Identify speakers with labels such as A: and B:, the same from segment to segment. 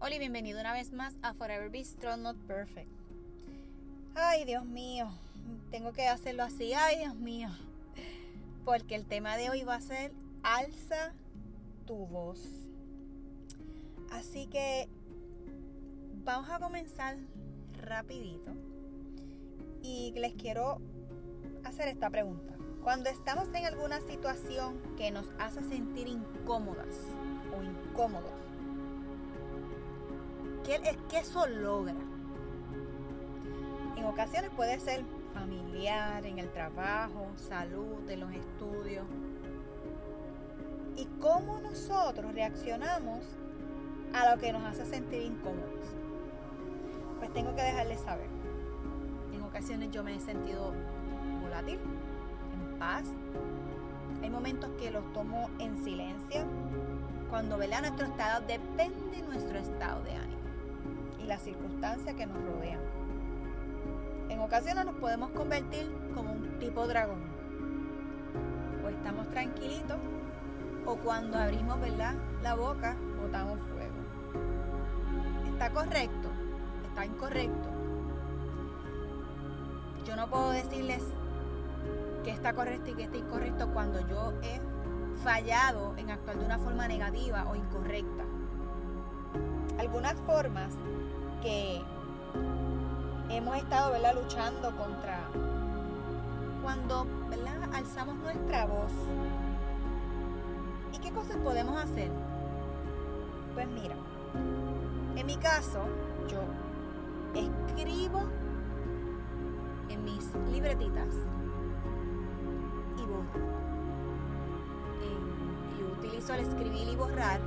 A: Hola y bienvenido una vez más a Forever Be Strong Not Perfect. Ay, Dios mío, tengo que hacerlo así. Ay, Dios mío. Porque el tema de hoy va a ser alza tu voz. Así que vamos a comenzar rapidito. Y les quiero hacer esta pregunta. Cuando estamos en alguna situación que nos hace sentir incómodas o incómodos, ¿qué, qué eso logra? En ocasiones puede ser familiar, en el trabajo, salud, en los estudios. ¿Y cómo nosotros reaccionamos a lo que nos hace sentir incómodos? Pues tengo que dejarles saber. En ocasiones yo me he sentido volátil, paz. Hay momentos que los tomo en silencio. Cuando vela nuestro estado, depende nuestro estado de ánimo las circunstancias que nos rodean. En ocasiones nos podemos convertir como un tipo dragón. O estamos tranquilitos, o cuando abrimos ¿verdad? la boca, botamos fuego. ¿Está correcto? ¿Está incorrecto? Yo no puedo decirles que está correcto y que está incorrecto cuando yo he fallado en actuar de una forma negativa o incorrecta. Algunas formas que hemos estado ¿verdad? luchando contra cuando ¿verdad? alzamos nuestra voz. ¿Y qué cosas podemos hacer? Pues mira, en mi caso, yo escribo en mis libretitas al escribir y borrar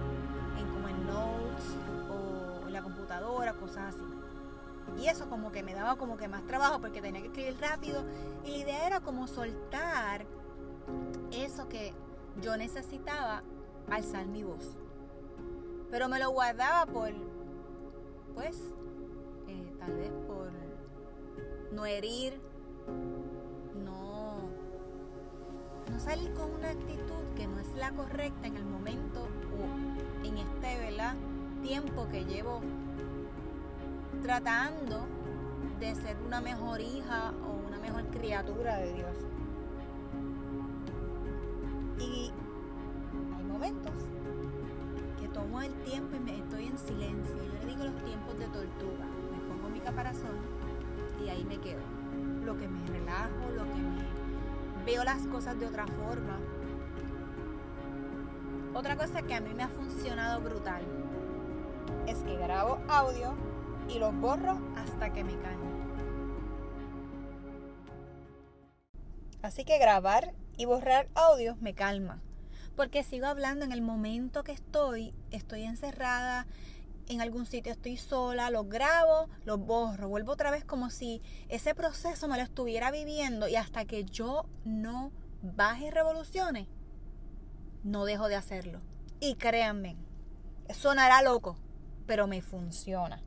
A: en como en notes computadora, cosas así. Y eso como que me daba como que más trabajo porque tenía que escribir rápido y la idea era como soltar eso que yo necesitaba alzar mi voz. Pero me lo guardaba por, pues, eh, tal vez por no herir, no, no salir con una actitud que no es la correcta en el momento o en este ¿verdad? Tiempo que llevo tratando de ser una mejor hija o una mejor criatura de Dios. Y hay momentos que tomo el tiempo y me estoy en silencio. Yo le digo los tiempos de tortuga. Me pongo mi caparazón y ahí me quedo. Lo que me relajo, lo que me veo las cosas de otra forma otra cosa que a mí me ha funcionado brutal es que grabo audio y los borro hasta que me calmo. Así que grabar y borrar audios me calma. Porque sigo hablando en el momento que estoy, estoy encerrada en algún sitio, estoy sola, los grabo, los borro, vuelvo otra vez como si ese proceso me lo estuviera viviendo y hasta que yo no baje revoluciones, no dejo de hacerlo. Y créanme, sonará loco, pero me funciona.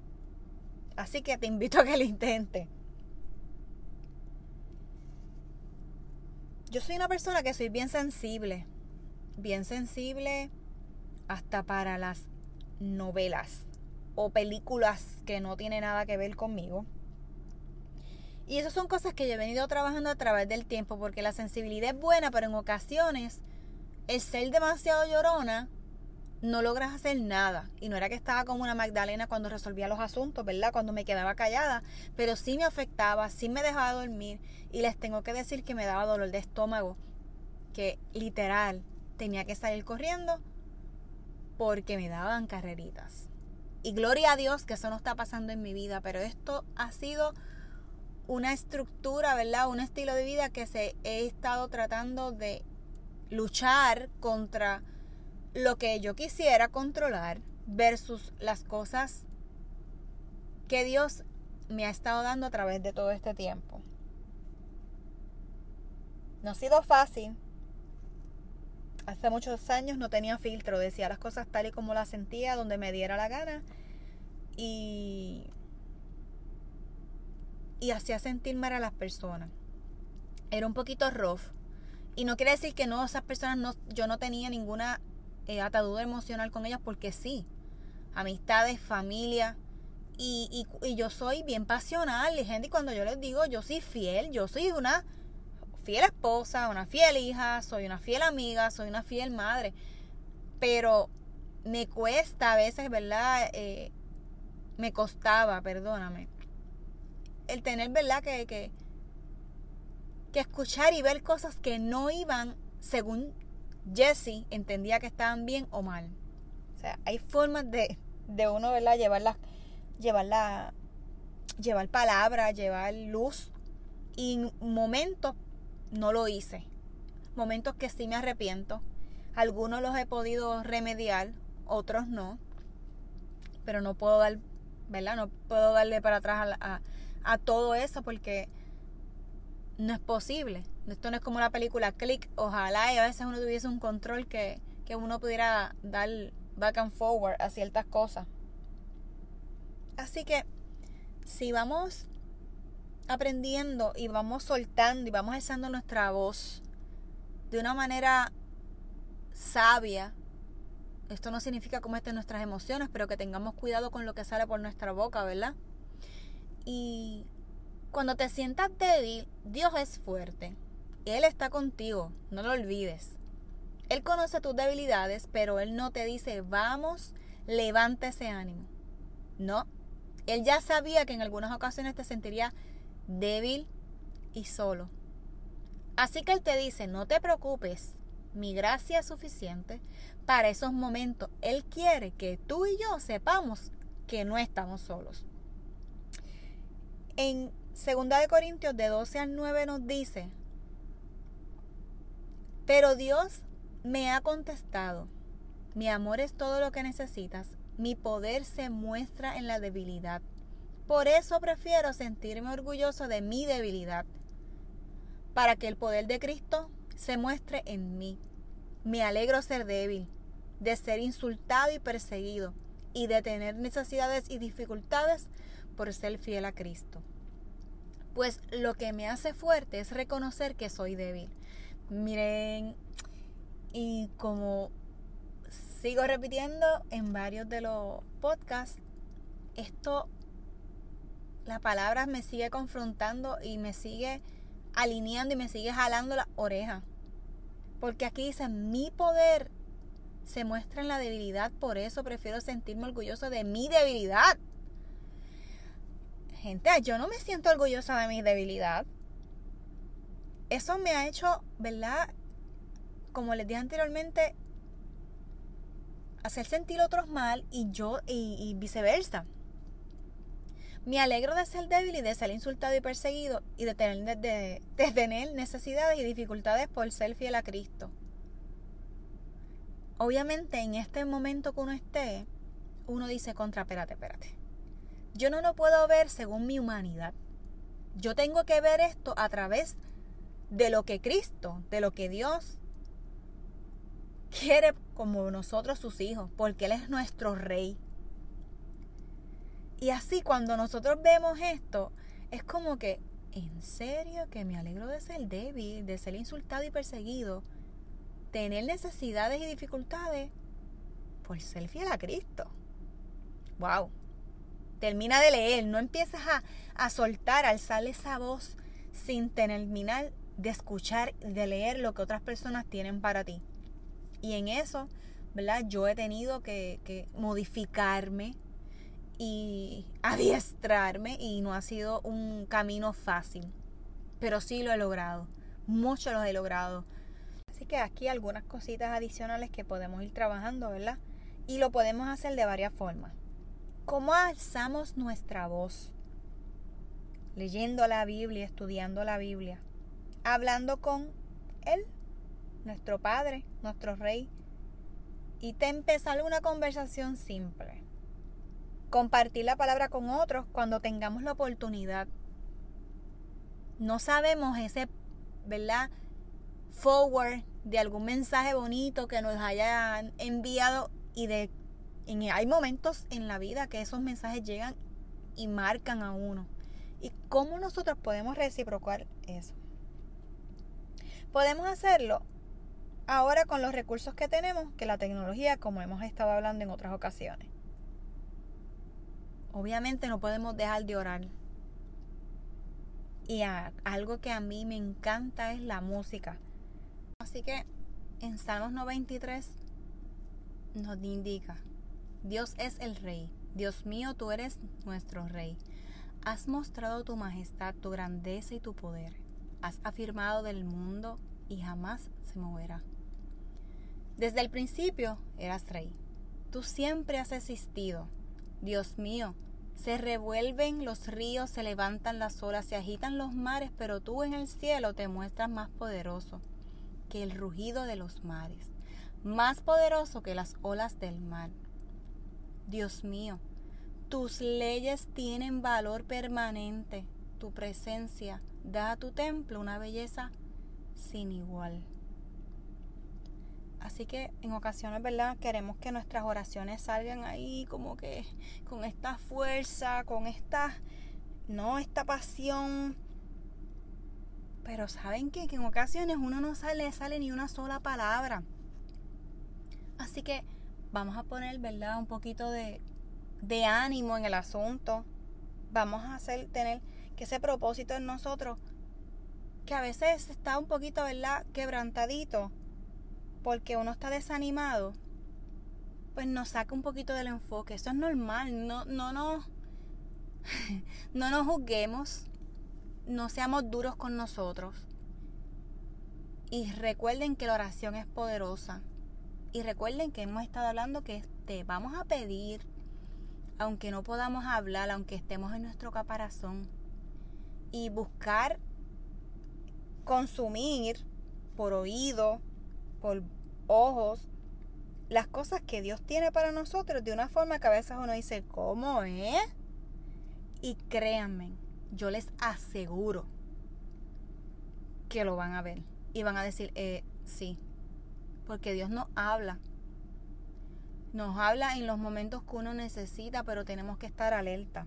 A: Así que te invito a que lo intentes. Yo soy una persona que soy bien sensible. Bien sensible hasta para las novelas o películas que no tienen nada que ver conmigo. Y esas son cosas que yo he venido trabajando a través del tiempo porque la sensibilidad es buena, pero en ocasiones el ser demasiado llorona, no logras hacer nada. Y no era que estaba como una Magdalena cuando resolvía los asuntos, ¿verdad? Cuando me quedaba callada. Pero sí me afectaba, sí me dejaba dormir. Y les tengo que decir que me daba dolor de estómago. Que literal tenía que salir corriendo porque me daban carreritas. Y gloria a Dios que eso no está pasando en mi vida. Pero esto ha sido una estructura, ¿verdad? Un estilo de vida que se he estado tratando de luchar contra lo que yo quisiera controlar versus las cosas que Dios me ha estado dando a través de todo este tiempo. No ha sido fácil. Hace muchos años no tenía filtro, decía las cosas tal y como las sentía, donde me diera la gana. Y, y hacía sentirme a las personas. Era un poquito rough y no quiere decir que no, esas personas no, yo no tenía ninguna eh, atadura emocional con ellas porque sí. amistades, familia. Y, y, yo soy bien pasional. Y gente, cuando yo les digo, yo soy fiel, yo soy una fiel esposa, una fiel hija, soy una fiel amiga, soy una fiel madre. Pero me cuesta a veces, ¿verdad? Eh, me costaba, perdóname, el tener, ¿verdad? Que, que, que escuchar y ver cosas que no iban según Jesse entendía que estaban bien o mal. O sea, hay formas de, de uno, ¿verdad? Llevar la, llevar la, llevar palabra, llevar luz. Y momentos no lo hice. Momentos que sí me arrepiento. Algunos los he podido remediar, otros no. Pero no puedo dar, ¿verdad? No puedo darle para atrás a, a, todo eso porque no es posible. Esto no es como la película Click. Ojalá y a veces uno tuviese un control que, que uno pudiera dar back and forward a ciertas cosas. Así que si vamos aprendiendo y vamos soltando y vamos alzando nuestra voz de una manera sabia, esto no significa estén nuestras emociones, pero que tengamos cuidado con lo que sale por nuestra boca, ¿verdad? Y cuando te sientas débil, Dios es fuerte. Él está contigo, no lo olvides. Él conoce tus debilidades, pero Él no te dice, vamos, levanta ese ánimo. No, Él ya sabía que en algunas ocasiones te sentiría débil y solo. Así que Él te dice, no te preocupes, mi gracia es suficiente para esos momentos. Él quiere que tú y yo sepamos que no estamos solos. En 2 de Corintios de 12 al 9 nos dice, pero Dios me ha contestado, mi amor es todo lo que necesitas, mi poder se muestra en la debilidad. Por eso prefiero sentirme orgulloso de mi debilidad, para que el poder de Cristo se muestre en mí. Me alegro ser débil, de ser insultado y perseguido, y de tener necesidades y dificultades por ser fiel a Cristo. Pues lo que me hace fuerte es reconocer que soy débil. Miren, y como sigo repitiendo en varios de los podcasts, esto, la palabra me sigue confrontando y me sigue alineando y me sigue jalando la oreja. Porque aquí dice, mi poder se muestra en la debilidad, por eso prefiero sentirme orgulloso de mi debilidad. Gente, yo no me siento orgullosa de mi debilidad eso me ha hecho, ¿verdad? Como les dije anteriormente, hacer sentir otros mal y yo y, viceversa. Me alegro de ser débil y de ser insultado y perseguido y de tener, de, tener necesidades y dificultades por ser fiel a Cristo. Obviamente en este momento que uno esté, uno dice contra, espérate, espérate. Yo no lo puedo ver según mi humanidad. Yo tengo que ver esto a través de de lo que Cristo, de lo que Dios quiere como nosotros sus hijos, porque Él es nuestro rey. Y así cuando nosotros vemos esto, es como que, en serio que me alegro de ser débil, de ser insultado y perseguido, tener necesidades y dificultades por ser fiel a Cristo. ¡Wow! Termina de leer, no empiezas a, a soltar, a esa voz sin terminar de escuchar, de leer lo que otras personas tienen para ti. Y en eso, ¿verdad? Yo he tenido que, que modificarme y adiestrarme y no ha sido un camino fácil. Pero sí lo he logrado. Mucho lo he logrado. Así que aquí algunas cositas adicionales que podemos ir trabajando, ¿verdad? Y lo podemos hacer de varias formas. ¿Cómo alzamos nuestra voz? Leyendo la Biblia, estudiando la Biblia hablando con Él, nuestro Padre, nuestro Rey, y te empezar una conversación simple. Compartir la palabra con otros cuando tengamos la oportunidad. No sabemos ese, ¿verdad? Forward de algún mensaje bonito que nos hayan enviado y de hay momentos en la vida que esos mensajes llegan y marcan a uno. ¿Y cómo nosotros podemos reciprocar eso? Podemos hacerlo ahora con los recursos que tenemos, que la tecnología, como hemos estado hablando en otras ocasiones. obviamente no podemos dejar de orar. Y algo que a mí me encanta es la música. Así que en Salmos 93 nos indica, Dios es el Rey. Dios mío, tú eres nuestro Rey. Has mostrado tu majestad, tu grandeza y tu poder. Has afirmado del mundo y jamás se moverá. Desde el principio eras Rey. Tú siempre has existido. Dios mío, se revuelven los ríos, se levantan las olas, se agitan los mares, pero tú en el cielo te muestras más poderoso que el rugido de los mares, más poderoso que las olas del mar. Dios mío, tus leyes tienen valor permanente, tu presencia da a tu templo una belleza sin igual. Así que en ocasiones, ¿verdad? Queremos que nuestras oraciones salgan ahí como que con esta fuerza, con esta, no, esta pasión. Pero ¿saben qué? Que en ocasiones uno no sale, sale ni una sola palabra. Así que vamos a poner, ¿verdad? Un poquito de, de ánimo en el asunto. Vamos a hacer, tener que ese propósito en nosotros, que a veces está un poquito, ¿verdad? Quebrantadito porque uno está desanimado, pues nos saca un poquito del enfoque. Eso es normal. No, no, no, no nos juzguemos. No seamos duros con nosotros. Y recuerden que la oración es poderosa. Y recuerden que hemos estado hablando que te vamos a pedir, aunque no podamos hablar, aunque estemos en nuestro caparazón. Y buscar consumir por oído, por ojos las cosas que Dios tiene para nosotros de una forma que a veces uno dice, ¿cómo es? Y créanme, yo les aseguro que lo van a ver y van a decir, eh, sí, porque Dios nos habla. Nos habla en los momentos que uno necesita, pero tenemos que estar alerta.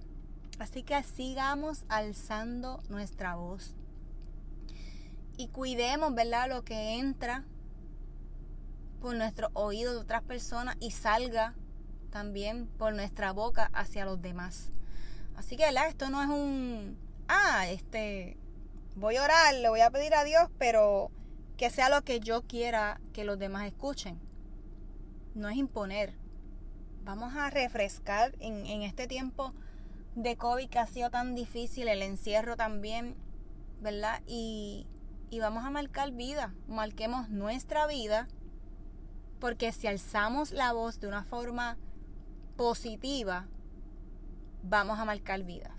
A: Así que sigamos alzando nuestra voz. Y cuidemos, ¿verdad? Lo que entra por nuestro oído de otras personas y salga también por nuestra boca hacia los demás. Así que, ¿verdad? Esto no es un, ah, este, voy a orar, le voy a pedir a Dios, pero que sea lo que yo quiera que los demás escuchen. No es imponer. Vamos a refrescar en, en este tiempo de COVID que ha sido tan difícil, el encierro también, ¿verdad? Y, y vamos a marcar vida, marquemos nuestra vida porque si alzamos la voz de una forma positiva, vamos a marcar vidas.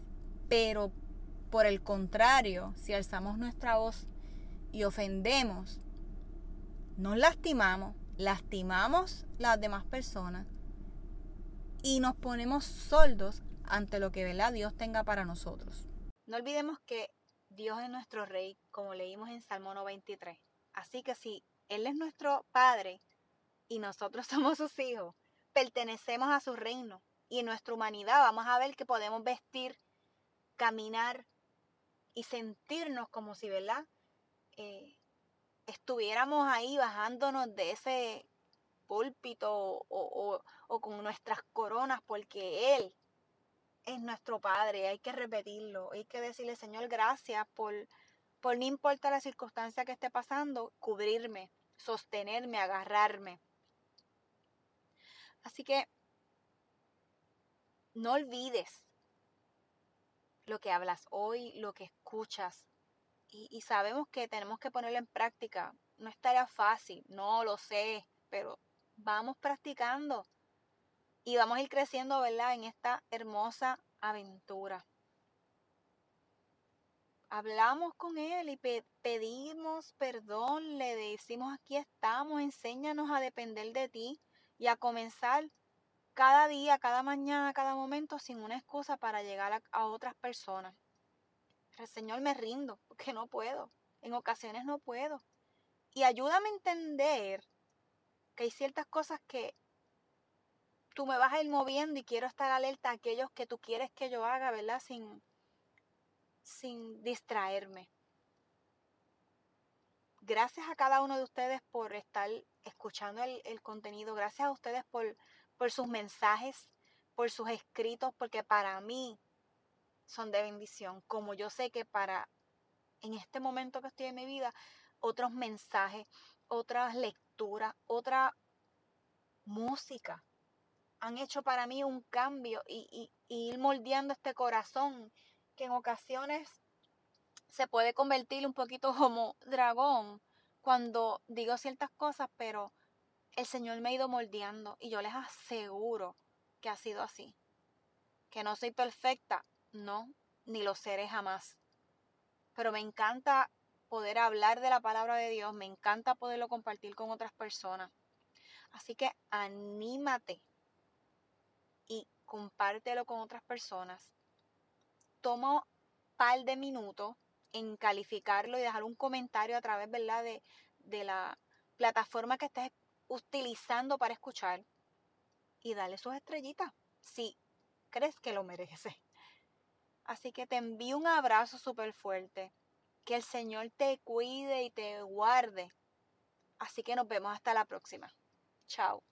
A: Pero por el contrario, si alzamos nuestra voz y ofendemos, nos lastimamos, lastimamos las demás personas y nos ponemos soldos ante lo que ¿verdad? Dios tenga para nosotros. No olvidemos que Dios es nuestro Rey, como leímos en Salmo 93. Así que si Él es nuestro Padre, y nosotros somos sus hijos, pertenecemos a su reino y en nuestra humanidad vamos a ver que podemos vestir, caminar y sentirnos como si, ¿verdad? Eh, estuviéramos ahí bajándonos de ese púlpito o, o, con nuestras coronas porque Él es nuestro Padre, hay que repetirlo, hay que decirle, Señor, gracias por, por no importa la circunstancia que esté pasando, cubrirme, sostenerme, agarrarme. Así que no olvides lo que hablas hoy, lo que escuchas. Y, sabemos que tenemos que ponerlo en práctica. No estaría fácil, no lo sé, pero vamos practicando y vamos a ir creciendo, ¿verdad? En esta hermosa aventura. Hablamos con Él y pedimos perdón, le decimos aquí estamos, enséñanos a depender de ti y a comenzar cada día, cada mañana, cada momento sin una excusa para llegar a, otras personas. el Señor, me rindo porque no puedo. En ocasiones no puedo. Y ayúdame a entender que hay ciertas cosas que tú me vas a ir moviendo y quiero estar alerta a aquellos que tú quieres que yo haga, ¿verdad? Sin, sin distraerme. Gracias a cada uno de ustedes por estar escuchando el, contenido. Gracias a ustedes por, por sus mensajes, por sus escritos, porque para mí son de bendición, como yo sé que para en este momento que estoy en mi vida, otros mensajes, otras lecturas, otra música han hecho para mí un cambio y, ir moldeando este corazón que en ocasiones se puede convertir un poquito como dragón cuando digo ciertas cosas, pero el Señor me ha ido moldeando y yo les aseguro que ha sido así. Que no soy perfecta, no, ni lo seré jamás. Pero me encanta poder hablar de la palabra de Dios, me encanta poderlo compartir con otras personas. Así que anímate y compártelo con otras personas. Toma un par de minutos en calificarlo y dejar un comentario a través ¿verdad? De, de la plataforma que estés utilizando para escuchar y dale sus estrellitas si crees que lo merece. Así que te envío un abrazo súper fuerte. Que el Señor te cuide y te guarde. Así que nos vemos hasta la próxima. Chao.